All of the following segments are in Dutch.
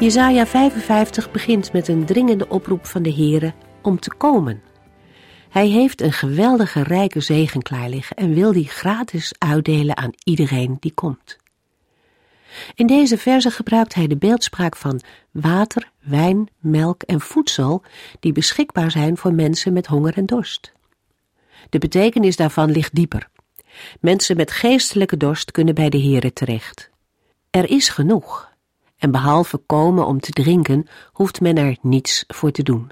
Jesaja 55 begint met een dringende oproep van de Heere om te komen. Hij heeft een geweldige rijke zegen klaar liggen en wil die gratis uitdelen aan iedereen die komt. In deze verse gebruikt hij de beeldspraak van water, wijn, melk en voedsel die beschikbaar zijn voor mensen met honger en dorst. De betekenis daarvan ligt dieper. Mensen met geestelijke dorst kunnen bij de Heere terecht. Er is genoeg, en behalve komen om te drinken, hoeft men er niets voor te doen.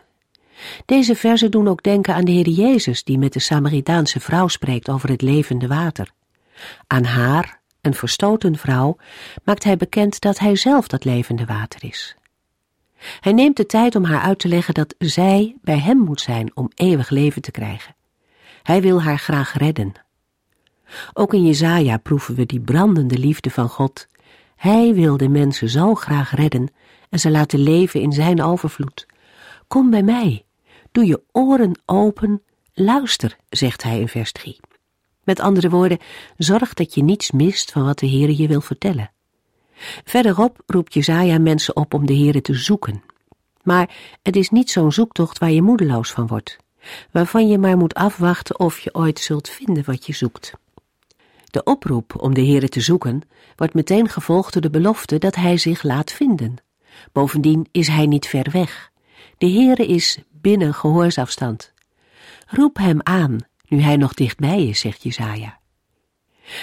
Deze verzen doen ook denken aan de Heer Jezus, die met de Samaritaanse vrouw spreekt over het levende water. Aan haar, een verstoten vrouw, maakt hij bekend dat hij zelf dat levende water is. Hij neemt de tijd om haar uit te leggen dat zij bij hem moet zijn om eeuwig leven te krijgen. Hij wil haar graag redden. Ook in Jezaja proeven we die brandende liefde van God hij wil de mensen zo graag redden en ze laten leven in zijn overvloed. Kom bij mij, doe je oren open, luister, zegt hij in vers 3. Met andere woorden, zorg dat je niets mist van wat de Heer je wil vertellen. Verderop roept Jezaja mensen op om de Heer te zoeken. Maar het is niet zo'n zoektocht waar je moedeloos van wordt, waarvan je maar moet afwachten of je ooit zult vinden wat je zoekt. De oproep om de Heere te zoeken wordt meteen gevolgd door de belofte dat hij zich laat vinden. Bovendien is hij niet ver weg. De Heere is binnen gehoorsafstand. Roep hem aan, nu hij nog dichtbij is, zegt Jezaja.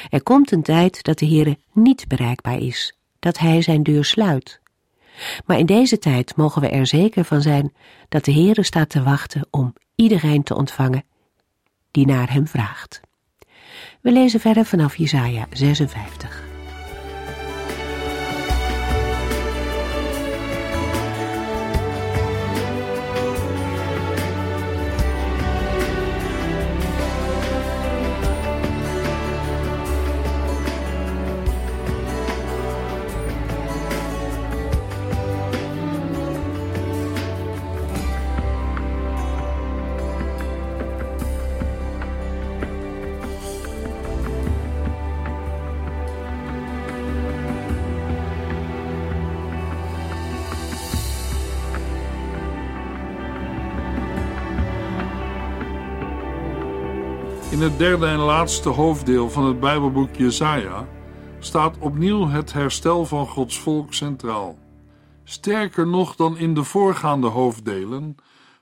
Er komt een tijd dat de Heere niet bereikbaar is, dat hij zijn deur sluit. Maar in deze tijd mogen we er zeker van zijn dat de Heere staat te wachten om iedereen te ontvangen die naar hem vraagt. We lezen verder vanaf Jesaja 56. In het derde en laatste hoofddeel van het Bijbelboek Jesaja staat opnieuw het herstel van Gods volk centraal. Sterker nog dan in de voorgaande hoofddelen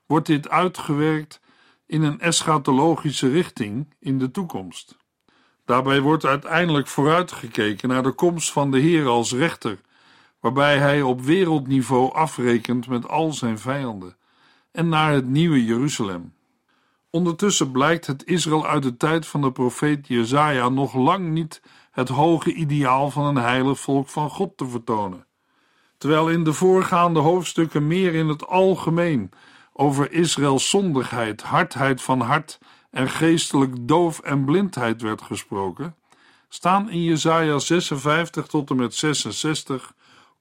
wordt dit uitgewerkt in een eschatologische richting in de toekomst. Daarbij wordt uiteindelijk vooruitgekeken naar de komst van de Heer als rechter, waarbij hij op wereldniveau afrekent met al zijn vijanden, en naar het nieuwe Jeruzalem. Ondertussen blijkt het Israël uit de tijd van de profeet Jezaja nog lang niet het hoge ideaal van een heilig volk van God te vertonen. Terwijl in de voorgaande hoofdstukken meer in het algemeen over Israëls zondigheid, hardheid van hart en geestelijk doof en blindheid werd gesproken, staan in Jesaja 56 tot en met 66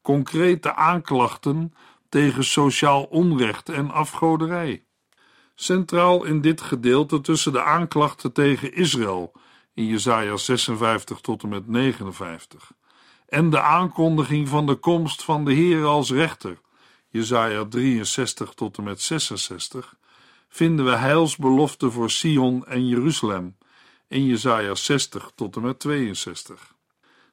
concrete aanklachten tegen sociaal onrecht en afgoderij. Centraal in dit gedeelte tussen de aanklachten tegen Israël in Jesaja 56 tot en met 59 en de aankondiging van de komst van de Heer als rechter Jesaja 63 tot en met 66 vinden we heilsbeloften voor Sion en Jeruzalem in Jesaja 60 tot en met 62.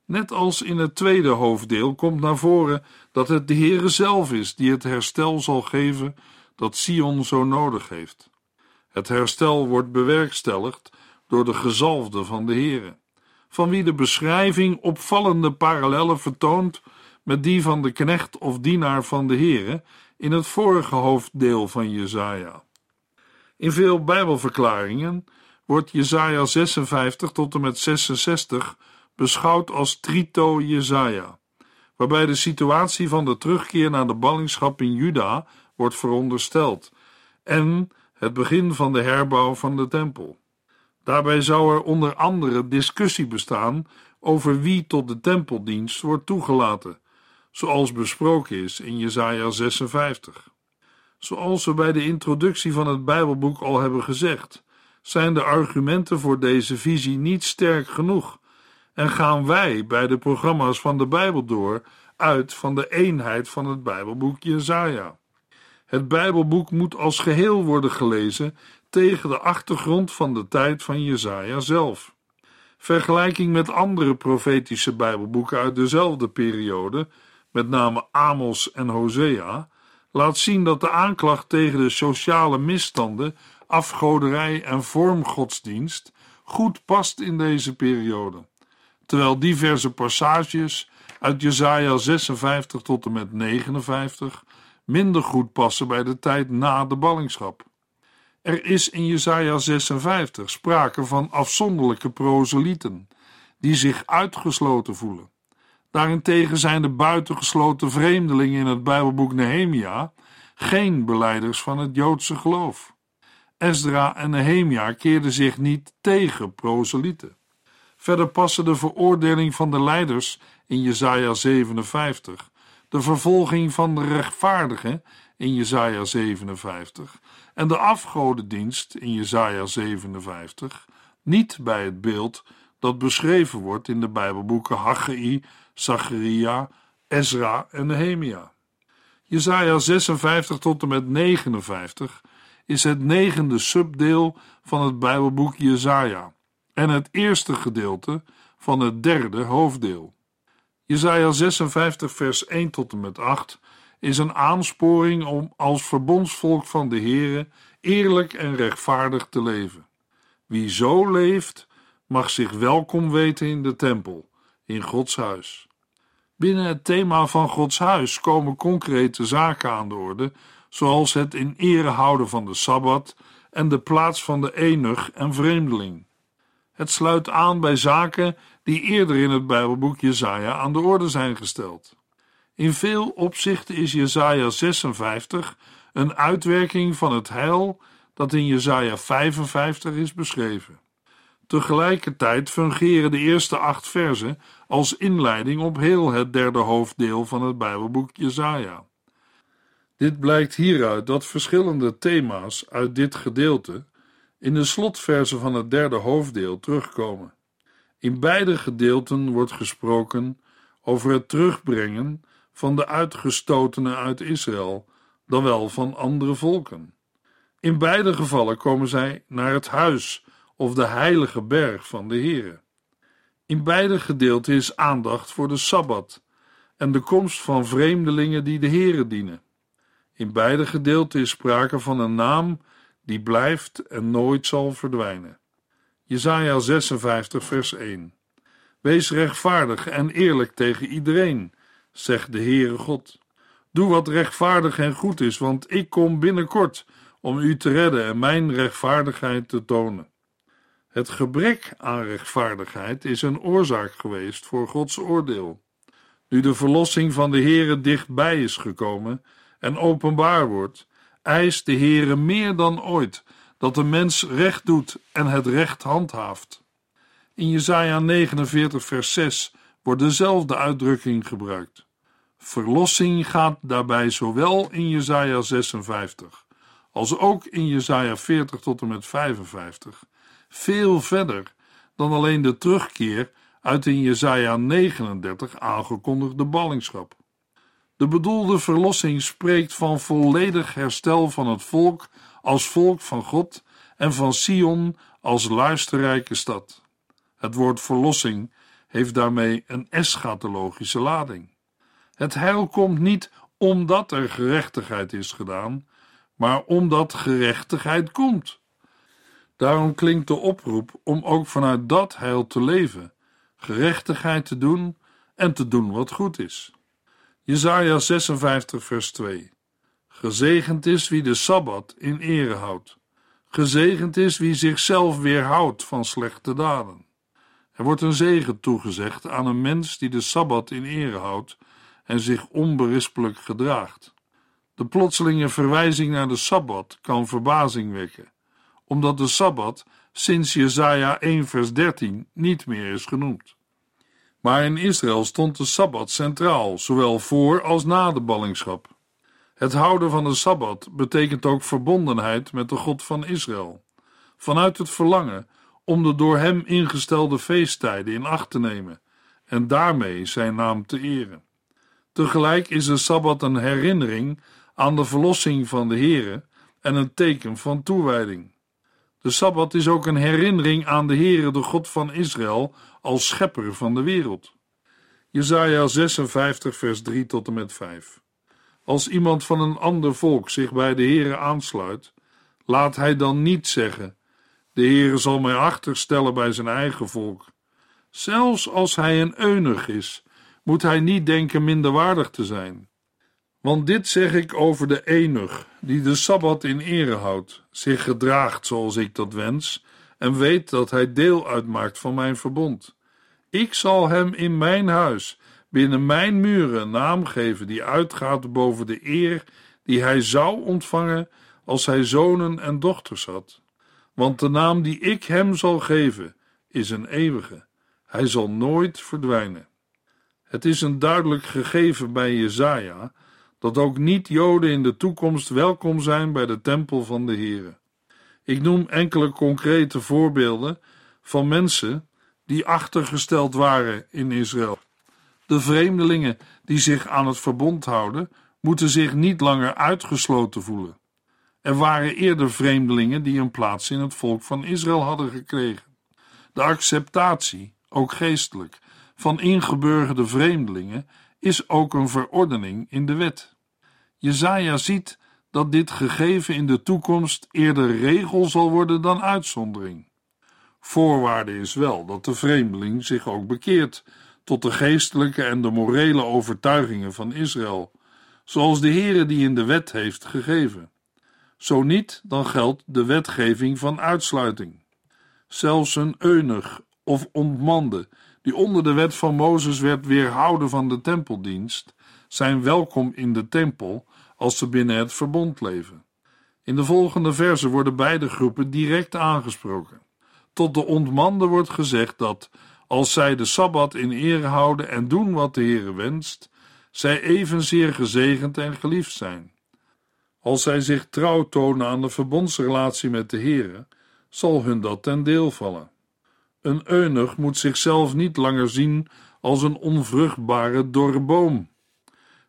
Net als in het tweede hoofddeel komt naar voren dat het de Heere zelf is die het herstel zal geven dat Sion zo nodig heeft. Het herstel wordt bewerkstelligd door de gezalfde van de Heere, van wie de beschrijving opvallende parallellen vertoont met die van de knecht of dienaar van de Heere in het vorige hoofddeel van Jesaja. In veel Bijbelverklaringen wordt Jesaja 56 tot en met 66 beschouwd als trito Jesaja, waarbij de situatie van de terugkeer naar de ballingschap in Juda wordt verondersteld en het begin van de herbouw van de tempel. Daarbij zou er onder andere discussie bestaan over wie tot de tempeldienst wordt toegelaten, zoals besproken is in Jesaja 56. Zoals we bij de introductie van het Bijbelboek al hebben gezegd, zijn de argumenten voor deze visie niet sterk genoeg en gaan wij bij de programma's van de Bijbel door uit van de eenheid van het Bijbelboek Jesaja. Het Bijbelboek moet als geheel worden gelezen tegen de achtergrond van de tijd van Jesaja zelf. Vergelijking met andere profetische Bijbelboeken uit dezelfde periode, met name Amos en Hosea, laat zien dat de aanklacht tegen de sociale misstanden, afgoderij en vormgodsdienst goed past in deze periode, terwijl diverse passages uit Jesaja 56 tot en met 59 minder goed passen bij de tijd na de ballingschap. Er is in Jesaja 56 sprake van afzonderlijke proselieten, die zich uitgesloten voelen. Daarentegen zijn de buitengesloten vreemdelingen in het Bijbelboek Nehemia geen beleiders van het Joodse geloof. Esdra en Nehemia keerden zich niet tegen proselieten. Verder passen de veroordeling van de leiders in Jesaja 57, de vervolging van de rechtvaardigen in Jesaja 57 en de afgodendienst in Jesaja 57 niet bij het beeld dat beschreven wordt in de Bijbelboeken Haggai, Zacharia, Ezra en Nehemia. Jesaja 56 tot en met 59 is het negende subdeel van het Bijbelboek Jesaja en het eerste gedeelte van het derde hoofddeel. Jesaja 56 vers 1 tot en met 8 is een aansporing om als verbondsvolk van de Heere eerlijk en rechtvaardig te leven. Wie zo leeft, mag zich welkom weten in de tempel, in Gods huis. Binnen het thema van Gods huis komen concrete zaken aan de orde, zoals het in ere houden van de Sabbat en de plaats van de enig en vreemdeling. Het sluit aan bij zaken die eerder in het Bijbelboek Jesaja aan de orde zijn gesteld. In veel opzichten is Jesaja 56 een uitwerking van het heil dat in Jesaja 55 is beschreven. Tegelijkertijd fungeren de eerste acht versen als inleiding op heel het derde hoofddeel van het Bijbelboek Jesaja. Dit blijkt hieruit dat verschillende thema's uit dit gedeelte in de slotversen van het derde hoofddeel terugkomen. In beide gedeelten wordt gesproken over het terugbrengen van de uitgestotenen uit Israël, dan wel van andere volken. In beide gevallen komen zij naar het huis of de heilige berg van de Heere. In beide gedeelten is aandacht voor de Sabbat en de komst van vreemdelingen die de Heere dienen. In beide gedeelten is sprake van een naam die blijft en nooit zal verdwijnen. Jesaja 56 vers 1 Wees rechtvaardig en eerlijk tegen iedereen, zegt de Heere God. Doe wat rechtvaardig en goed is, want ik kom binnenkort om u te redden en mijn rechtvaardigheid te tonen. Het gebrek aan rechtvaardigheid is een oorzaak geweest voor Gods oordeel. Nu de verlossing van de Heere dichtbij is gekomen en openbaar wordt, eist de Heere meer dan ooit dat de mens recht doet en het recht handhaaft. In Jesaja 49 vers 6 wordt dezelfde uitdrukking gebruikt. Verlossing gaat daarbij zowel in Jesaja 56 als ook in Jesaja 40 tot en met 55 veel verder dan alleen de terugkeer uit in Jesaja 39 aangekondigde ballingschap. De bedoelde verlossing spreekt van volledig herstel van het volk als volk van God en van Sion als luisterrijke stad. Het woord verlossing heeft daarmee een eschatologische lading. Het heil komt niet omdat er gerechtigheid is gedaan, maar omdat gerechtigheid komt. Daarom klinkt de oproep om ook vanuit dat heil te leven, gerechtigheid te doen en te doen wat goed is. Jesaja 56 vers 2 Gezegend is wie de Sabbat in ere houdt. Gezegend is wie zichzelf weerhoudt van slechte daden. Er wordt een zegen toegezegd aan een mens die de Sabbat in ere houdt en zich onberispelijk gedraagt. De plotselinge verwijzing naar de Sabbat kan verbazing wekken, omdat de Sabbat sinds Jesaja 1 vers 13 niet meer is genoemd. Maar in Israël stond de Sabbat centraal, zowel voor als na de ballingschap. Het houden van de Sabbat betekent ook verbondenheid met de God van Israël, vanuit het verlangen om de door hem ingestelde feesttijden in acht te nemen en daarmee zijn naam te eren. Tegelijk is de Sabbat een herinnering aan de verlossing van de Here en een teken van toewijding. De Sabbat is ook een herinnering aan de Heere, de God van Israël, als schepper van de wereld. Jesaja 56 vers 3 tot en met 5 Als iemand van een ander volk zich bij de Heere aansluit, laat hij dan niet zeggen, de Heere zal mij achterstellen bij zijn eigen volk. Zelfs als hij een eunig is, moet hij niet denken minderwaardig te zijn. Want dit zeg ik over de enig, die de Sabbat in ere houdt, zich gedraagt zoals ik dat wens, en weet dat hij deel uitmaakt van mijn verbond. Ik zal hem in mijn huis, binnen mijn muren, een naam geven die uitgaat boven de eer die hij zou ontvangen als hij zonen en dochters had. Want de naam die ik hem zal geven, is een eeuwige. Hij zal nooit verdwijnen. Het is een duidelijk gegeven bij Jezaja dat ook niet-Joden in de toekomst welkom zijn bij de tempel van de Here. Ik noem enkele concrete voorbeelden van mensen die achtergesteld waren in Israël. De vreemdelingen die zich aan het verbond houden, moeten zich niet langer uitgesloten voelen. Er waren eerder vreemdelingen die een plaats in het volk van Israël hadden gekregen. De acceptatie, ook geestelijk, van ingeburgerde vreemdelingen is ook een verordening in de wet. Jezaja ziet dat dit gegeven in de toekomst eerder regel zal worden dan uitzondering. Voorwaarde is wel dat de vreemdeling zich ook bekeert tot de geestelijke en de morele overtuigingen van Israël, zoals de Heere die in de wet heeft gegeven. Zo niet, dan geldt de wetgeving van uitsluiting. Zelfs een eunig of ontmande, die onder de wet van Mozes werd weerhouden van de tempeldienst, zijn welkom in de tempel als ze binnen het verbond leven. In de volgende verse worden beide groepen direct aangesproken. Tot de ontmande wordt gezegd dat, als zij de Sabbat in ere houden en doen wat de Heere wenst, zij evenzeer gezegend en geliefd zijn. Als zij zich trouw tonen aan de verbondsrelatie met de Heere, zal hun dat ten deel vallen. Een eunuch moet zichzelf niet langer zien als een onvruchtbare dorre boom.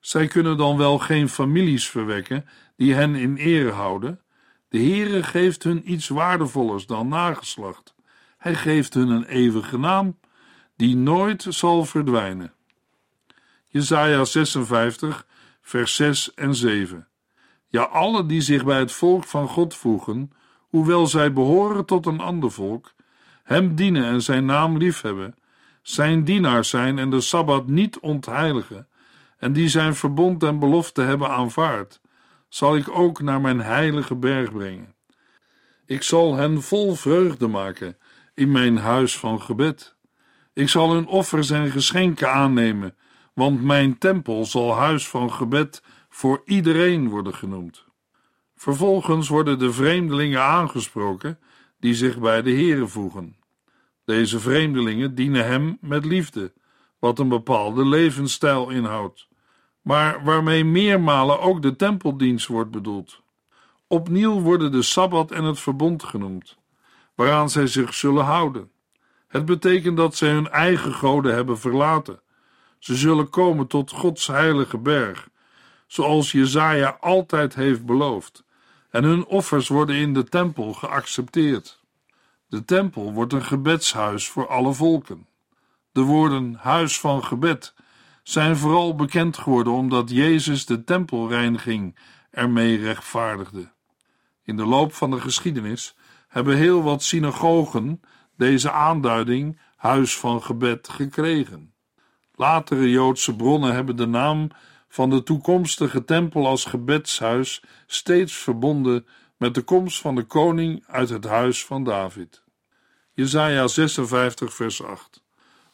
Zij kunnen dan wel geen families verwekken die hen in ere houden. De Heere geeft hun iets waardevollers dan nageslacht. Hij geeft hun een eeuwige naam die nooit zal verdwijnen. Jesaja 56, vers 6 en 7. Ja, alle die zich bij het volk van God voegen, hoewel zij behoren tot een ander volk, hem dienen en zijn naam liefhebben, zijn dienaars zijn en de Sabbat niet ontheiligen, en die zijn verbond en belofte hebben aanvaard, zal ik ook naar mijn heilige berg brengen. Ik zal hen vol vreugde maken in mijn huis van gebed. Ik zal hun offers en geschenken aannemen, want mijn tempel zal huis van gebed voor iedereen worden genoemd. Vervolgens worden de vreemdelingen aangesproken die zich bij de Here voegen. Deze vreemdelingen dienen hem met liefde, wat een bepaalde levensstijl inhoudt, maar waarmee meermalen ook de tempeldienst wordt bedoeld. Opnieuw worden de Sabbat en het verbond genoemd, waaraan zij zich zullen houden. Het betekent dat zij hun eigen goden hebben verlaten. Ze zullen komen tot Gods heilige berg, zoals Jezaja altijd heeft beloofd, en hun offers worden in de tempel geaccepteerd. De tempel wordt een gebedshuis voor alle volken. De woorden huis van gebed zijn vooral bekend geworden omdat Jezus de tempelreiniging ermee rechtvaardigde. In de loop van de geschiedenis hebben heel wat synagogen deze aanduiding huis van gebed gekregen. Latere Joodse bronnen hebben de naam van de toekomstige tempel als gebedshuis steeds verbonden met de komst van de koning uit het huis van David. Jesaja 56 vers 8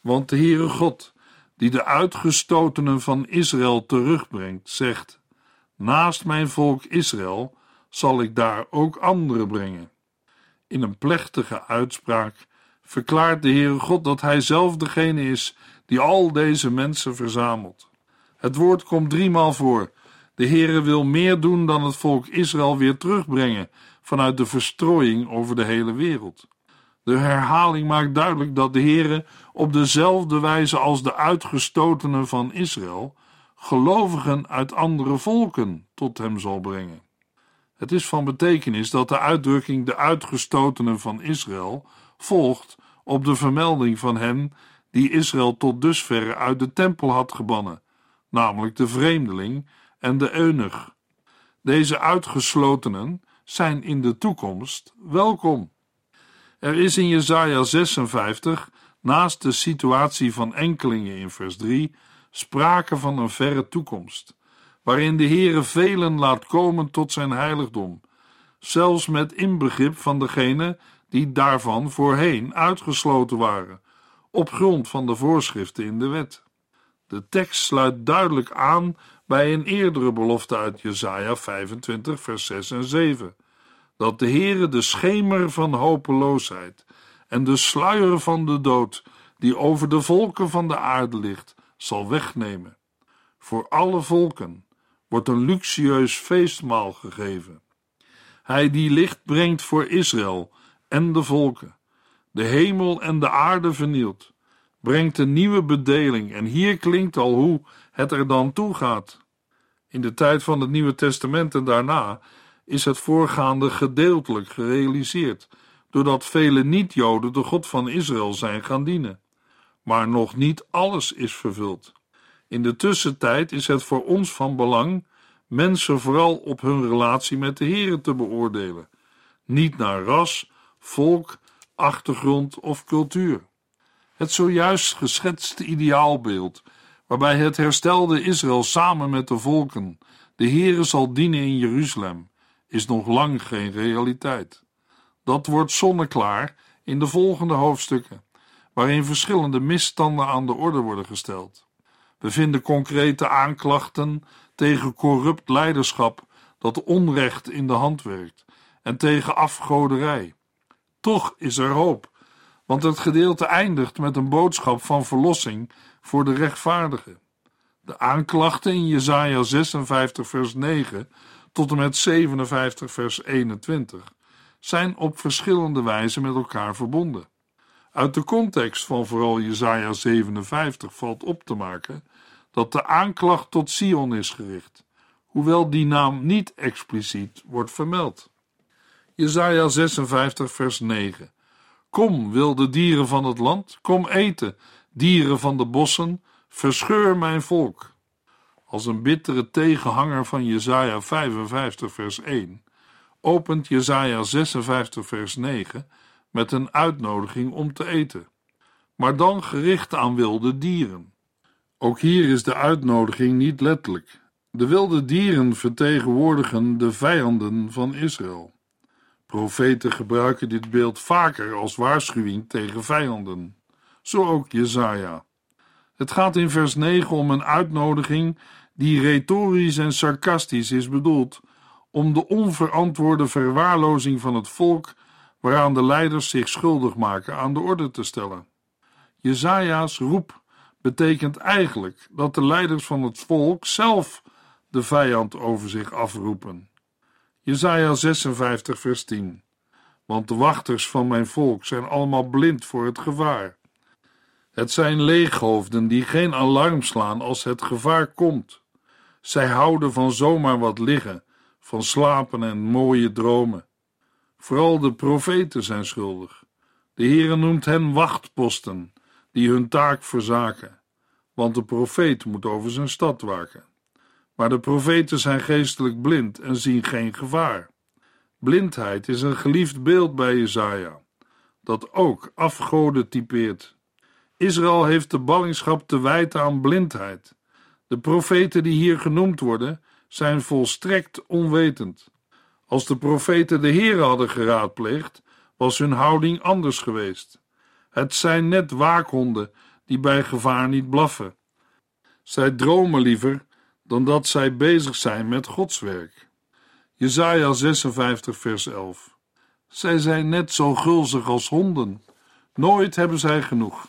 Want de Heere God die de uitgestotenen van Israël terugbrengt, zegt: Naast mijn volk Israël zal ik daar ook anderen brengen. In een plechtige uitspraak verklaart de Heere God dat Hij zelf degene is die al deze mensen verzamelt. Het woord komt driemaal voor. De Heere wil meer doen dan het volk Israël weer terugbrengen vanuit de verstrooiing over de hele wereld. De herhaling maakt duidelijk dat de Heere op dezelfde wijze als de uitgestotenen van Israël gelovigen uit andere volken tot hem zal brengen. Het is van betekenis dat de uitdrukking de uitgestotenen van Israël volgt op de vermelding van hen die Israël tot dusverre uit de tempel had gebannen, namelijk de vreemdeling en de eunuch. Deze uitgeslotenen zijn in de toekomst welkom. Er is in Jesaja 56, naast de situatie van enkelingen in vers 3, sprake van een verre toekomst, waarin de Heere velen laat komen tot zijn heiligdom, zelfs met inbegrip van degene die daarvan voorheen uitgesloten waren, op grond van de voorschriften in de wet. De tekst sluit duidelijk aan bij een eerdere belofte uit Jesaja 25, vers 6 en 7, dat de Heere de schemer van hopeloosheid en de sluier van de dood, die over de volken van de aarde ligt, zal wegnemen. Voor alle volken wordt een luxueus feestmaal gegeven. Hij die licht brengt voor Israël en de volken, de hemel en de aarde vernielt, brengt een nieuwe bedeling en hier klinkt al hoe het er dan toe gaat. In de tijd van het Nieuwe Testament en daarna is het voorgaande gedeeltelijk gerealiseerd, doordat vele niet-Joden de God van Israël zijn gaan dienen. Maar nog niet alles is vervuld. In de tussentijd is het voor ons van belang mensen vooral op hun relatie met de Here te beoordelen, niet naar ras, volk, achtergrond of cultuur. Het zojuist geschetste ideaalbeeld, waarbij het herstelde Israël samen met de volken de Heere zal dienen in Jeruzalem, is nog lang geen realiteit. Dat wordt zonneklaar in de volgende hoofdstukken, waarin verschillende misstanden aan de orde worden gesteld. We vinden concrete aanklachten tegen corrupt leiderschap dat onrecht in de hand werkt en tegen afgoderij. Toch is er hoop, want het gedeelte eindigt met een boodschap van verlossing voor de rechtvaardigen. De aanklachten in Jesaja 56 vers 9 tot en met 57 vers 21 zijn op verschillende wijzen met elkaar verbonden. Uit de context van vooral Jesaja 57 valt op te maken dat de aanklacht tot Sion is gericht, hoewel die naam niet expliciet wordt vermeld. Jesaja 56 vers 9 Kom, wilde dieren van het land, kom eten, dieren van de bossen, verscheur mijn volk. Als een bittere tegenhanger van Jesaja 55 vers 1 opent Jesaja 56 vers 9 met een uitnodiging om te eten, maar dan gericht aan wilde dieren. Ook hier is de uitnodiging niet letterlijk. De wilde dieren vertegenwoordigen de vijanden van Israël. Profeten gebruiken dit beeld vaker als waarschuwing tegen vijanden, zo ook Jesaja. Het gaat in vers 9 om een uitnodiging die retorisch en sarcastisch is bedoeld om de onverantwoorde verwaarlozing van het volk waaraan de leiders zich schuldig maken aan de orde te stellen. Jezaja's roep betekent eigenlijk dat de leiders van het volk zelf de vijand over zich afroepen. Jezaja 56 vers 10 Want de wachters van mijn volk zijn allemaal blind voor het gevaar. Het zijn leeghoofden die geen alarm slaan als het gevaar komt. Zij houden van zomaar wat liggen, van slapen en mooie dromen. Vooral de profeten zijn schuldig. De Heere noemt hen wachtposten, die hun taak verzaken, want de profeet moet over zijn stad waken. Maar de profeten zijn geestelijk blind en zien geen gevaar. Blindheid is een geliefd beeld bij Jezaja, dat ook afgoden typeert. Israël heeft de ballingschap te wijten aan blindheid. De profeten die hier genoemd worden, zijn volstrekt onwetend. Als de profeten de Heer hadden geraadpleegd, was hun houding anders geweest. Het zijn net waakhonden die bij gevaar niet blaffen, Zij dromen liever dan dat zij bezig zijn met Gods werk. Jesaja 56 vers 11 Zij zijn net zo gulzig als honden. Nooit hebben zij genoeg.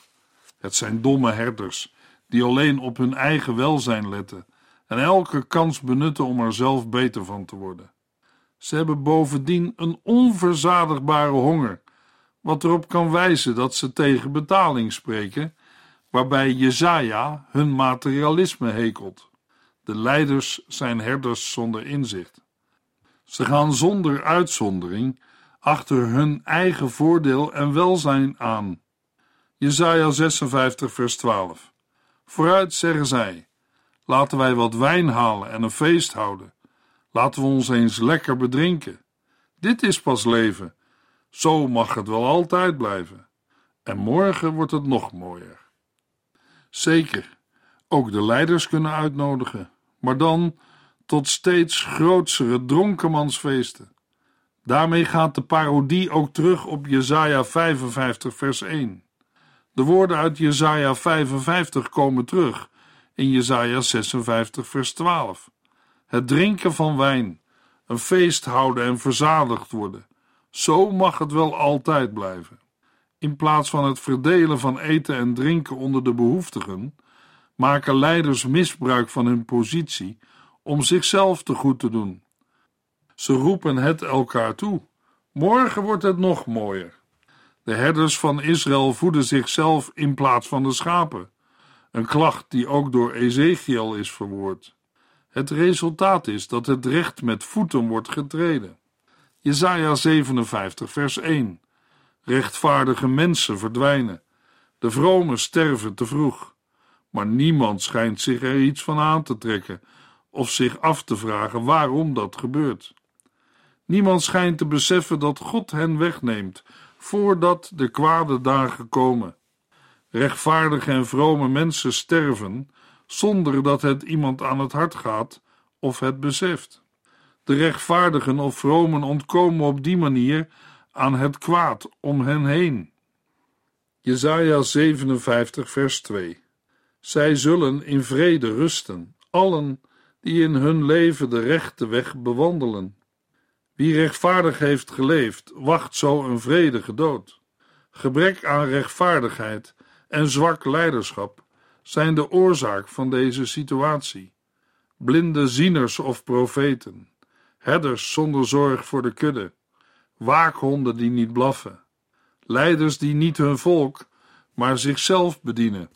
Het zijn domme herders die alleen op hun eigen welzijn letten en elke kans benutten om er zelf beter van te worden. Ze hebben bovendien een onverzadigbare honger, wat erop kan wijzen dat ze tegen betaling spreken, waarbij Jezaja hun materialisme hekelt. De leiders zijn herders zonder inzicht. Ze gaan zonder uitzondering achter hun eigen voordeel en welzijn aan. Jesaja 56 vers 12 Vooruit zeggen zij, laten wij wat wijn halen en een feest houden. Laten we ons eens lekker bedrinken. Dit is pas leven. Zo mag het wel altijd blijven. En morgen wordt het nog mooier. Zeker, ook de leiders kunnen uitnodigen, maar dan tot steeds grootsere dronkenmansfeesten. Daarmee gaat de parodie ook terug op Jesaja 55 vers 1. De woorden uit Jesaja 55 komen terug in Jesaja 56 vers 12. Het drinken van wijn, een feest houden en verzadigd worden. Zo mag het wel altijd blijven. In plaats van het verdelen van eten en drinken onder de behoeftigen, maken leiders misbruik van hun positie om zichzelf te goed te doen. Ze roepen het elkaar toe. Morgen wordt het nog mooier. De herders van Israël voeden zichzelf in plaats van de schapen. Een klacht die ook door Ezekiel is verwoord. Het resultaat is dat het recht met voeten wordt getreden. Jesaja 57 vers 1 Rechtvaardige mensen verdwijnen. De vromen sterven te vroeg. Maar niemand schijnt zich er iets van aan te trekken of zich af te vragen waarom dat gebeurt. Niemand schijnt te beseffen dat God hen wegneemt voordat de kwade dagen komen. Rechtvaardige en vrome mensen sterven zonder dat het iemand aan het hart gaat of het beseft. De rechtvaardigen of vromen ontkomen op die manier aan het kwaad om hen heen. Jesaja 57 vers 2 Zij zullen in vrede rusten, allen die in hun leven de rechte weg bewandelen. Wie rechtvaardig heeft geleefd, wacht zo een vredige dood. Gebrek aan rechtvaardigheid en zwak leiderschap zijn de oorzaak van deze situatie. Blinde zieners of profeten, herders zonder zorg voor de kudde, waakhonden die niet blaffen, leiders die niet hun volk, maar zichzelf bedienen.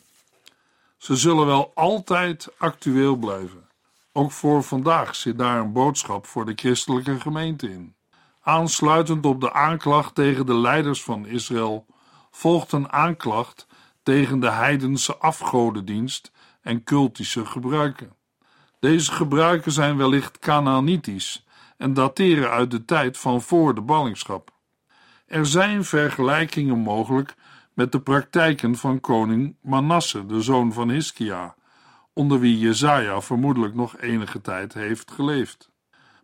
Ze zullen wel altijd actueel blijven. Ook voor vandaag zit daar een boodschap voor de christelijke gemeente in. Aansluitend op de aanklacht tegen de leiders van Israël volgt een aanklacht tegen de heidense afgodendienst en cultische gebruiken. Deze gebruiken zijn wellicht Canaanitisch en dateren uit de tijd van voor de ballingschap. Er zijn vergelijkingen mogelijk met de praktijken van koning Manasse, de zoon van Hiskia, onder wie Jezaja vermoedelijk nog enige tijd heeft geleefd.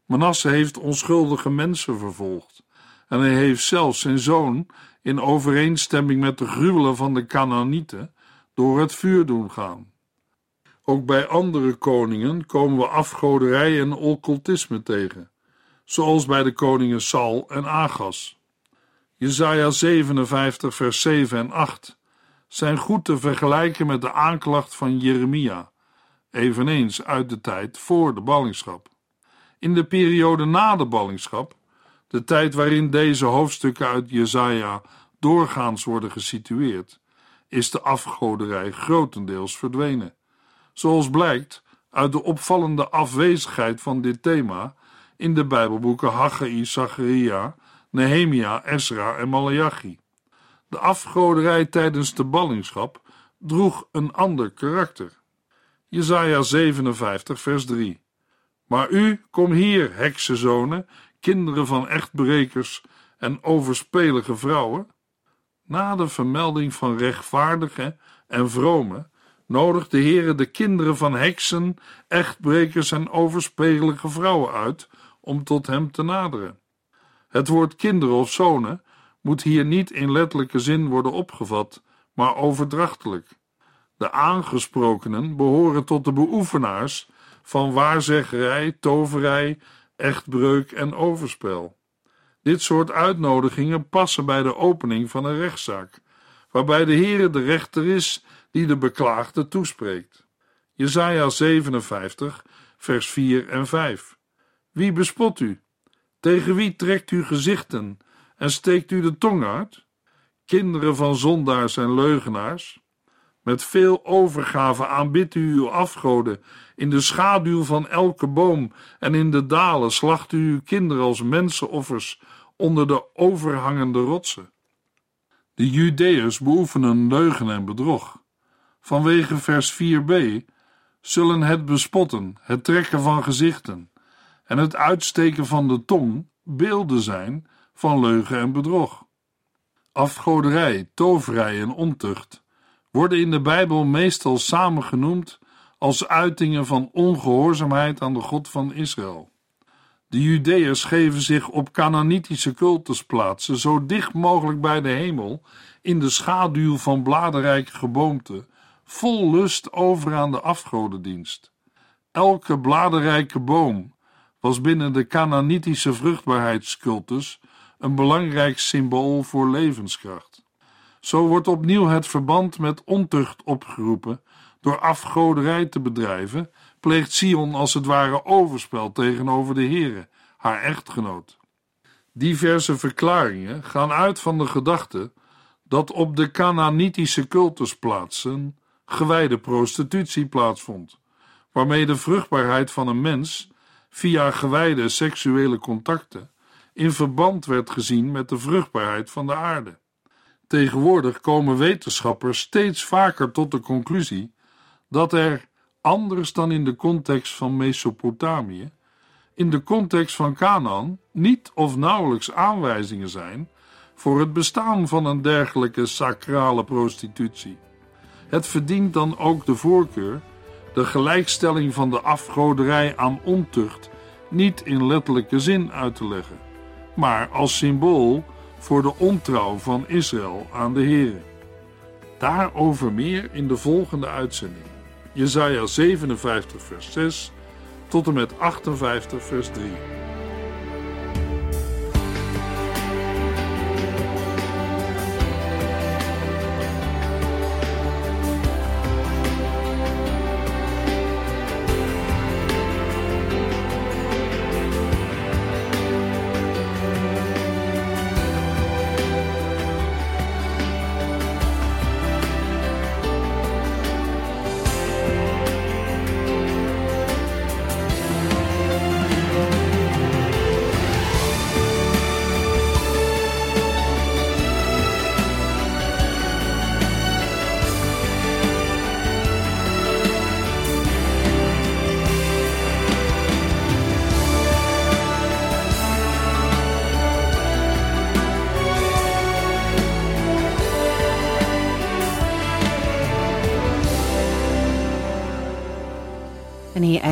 Manasse heeft onschuldige mensen vervolgd en hij heeft zelfs zijn zoon in overeenstemming met de gruwelen van de Canaanieten door het vuur doen gaan. Ook bij andere koningen komen we afgoderij en occultisme tegen, zoals bij de koningen Sal en Agas. Jesaja 57 vers 7 en 8 zijn goed te vergelijken met de aanklacht van Jeremia, eveneens uit de tijd voor de ballingschap. In de periode na de ballingschap, de tijd waarin deze hoofdstukken uit Jesaja doorgaans worden gesitueerd, is de afgoderij grotendeels verdwenen. Zoals blijkt uit de opvallende afwezigheid van dit thema in de Bijbelboeken Haggai, Zacharia, Nehemia, Esra en Malachi. De afgoderij tijdens de ballingschap droeg een ander karakter. Jesaja 57 vers 3 Maar u, kom hier, heksenzonen, kinderen van echtbrekers en overspelige vrouwen. Na de vermelding van rechtvaardige en vrome nodigt de Heere de kinderen van heksen, echtbrekers en overspelige vrouwen uit om tot hem te naderen. Het woord kinderen of zonen moet hier niet in letterlijke zin worden opgevat, maar overdrachtelijk. De aangesprokenen behoren tot de beoefenaars van waarzeggerij, toverij, echtbreuk en overspel. Dit soort uitnodigingen passen bij de opening van een rechtszaak, waarbij de Heere de rechter is die de beklaagde toespreekt. Jesaja 57, vers 4 en 5. Wie bespot u? Tegen wie trekt u gezichten en steekt u de tong uit? Kinderen van zondaars en leugenaars? Met veel overgave aanbidt u uw afgoden. In de schaduw van elke boom en in de dalen slacht u uw kinderen als mensenoffers onder de overhangende rotsen. De Judeërs beoefenen leugen en bedrog. Vanwege vers 4b zullen het bespotten, het trekken van gezichten en het uitsteken van de tong beelden zijn van leugen en bedrog. Afgoderij, toverij en ontucht worden in de Bijbel meestal samengenoemd als uitingen van ongehoorzaamheid aan de God van Israël. De Judeërs geven zich op Canaanitische cultusplaatsen zo dicht mogelijk bij de hemel, in de schaduw van bladerrijke geboomte, vol lust over aan de afgodendienst. Elke bladerrijke boom was binnen de Canaanitische vruchtbaarheidscultus een belangrijk symbool voor levenskracht. Zo wordt opnieuw het verband met ontucht opgeroepen. Door afgoderij te bedrijven, pleegt Sion als het ware overspel tegenover de Here, haar echtgenoot. Diverse verklaringen gaan uit van de gedachte dat op de Canaanitische cultusplaatsen gewijde prostitutie plaatsvond, waarmee de vruchtbaarheid van een mens via gewijde seksuele contacten in verband werd gezien met de vruchtbaarheid van de aarde. Tegenwoordig komen wetenschappers steeds vaker tot de conclusie dat er, anders dan in de context van Mesopotamië, in de context van Canaan niet of nauwelijks aanwijzingen zijn voor het bestaan van een dergelijke sacrale prostitutie. Het verdient dan ook de voorkeur de gelijkstelling van de afgoderij aan ontucht niet in letterlijke zin uit te leggen, maar als symbool voor de ontrouw van Israël aan de Heer. Daarover meer in de volgende uitzending. Jesaja 57 vers 6 tot en met 58 vers 3.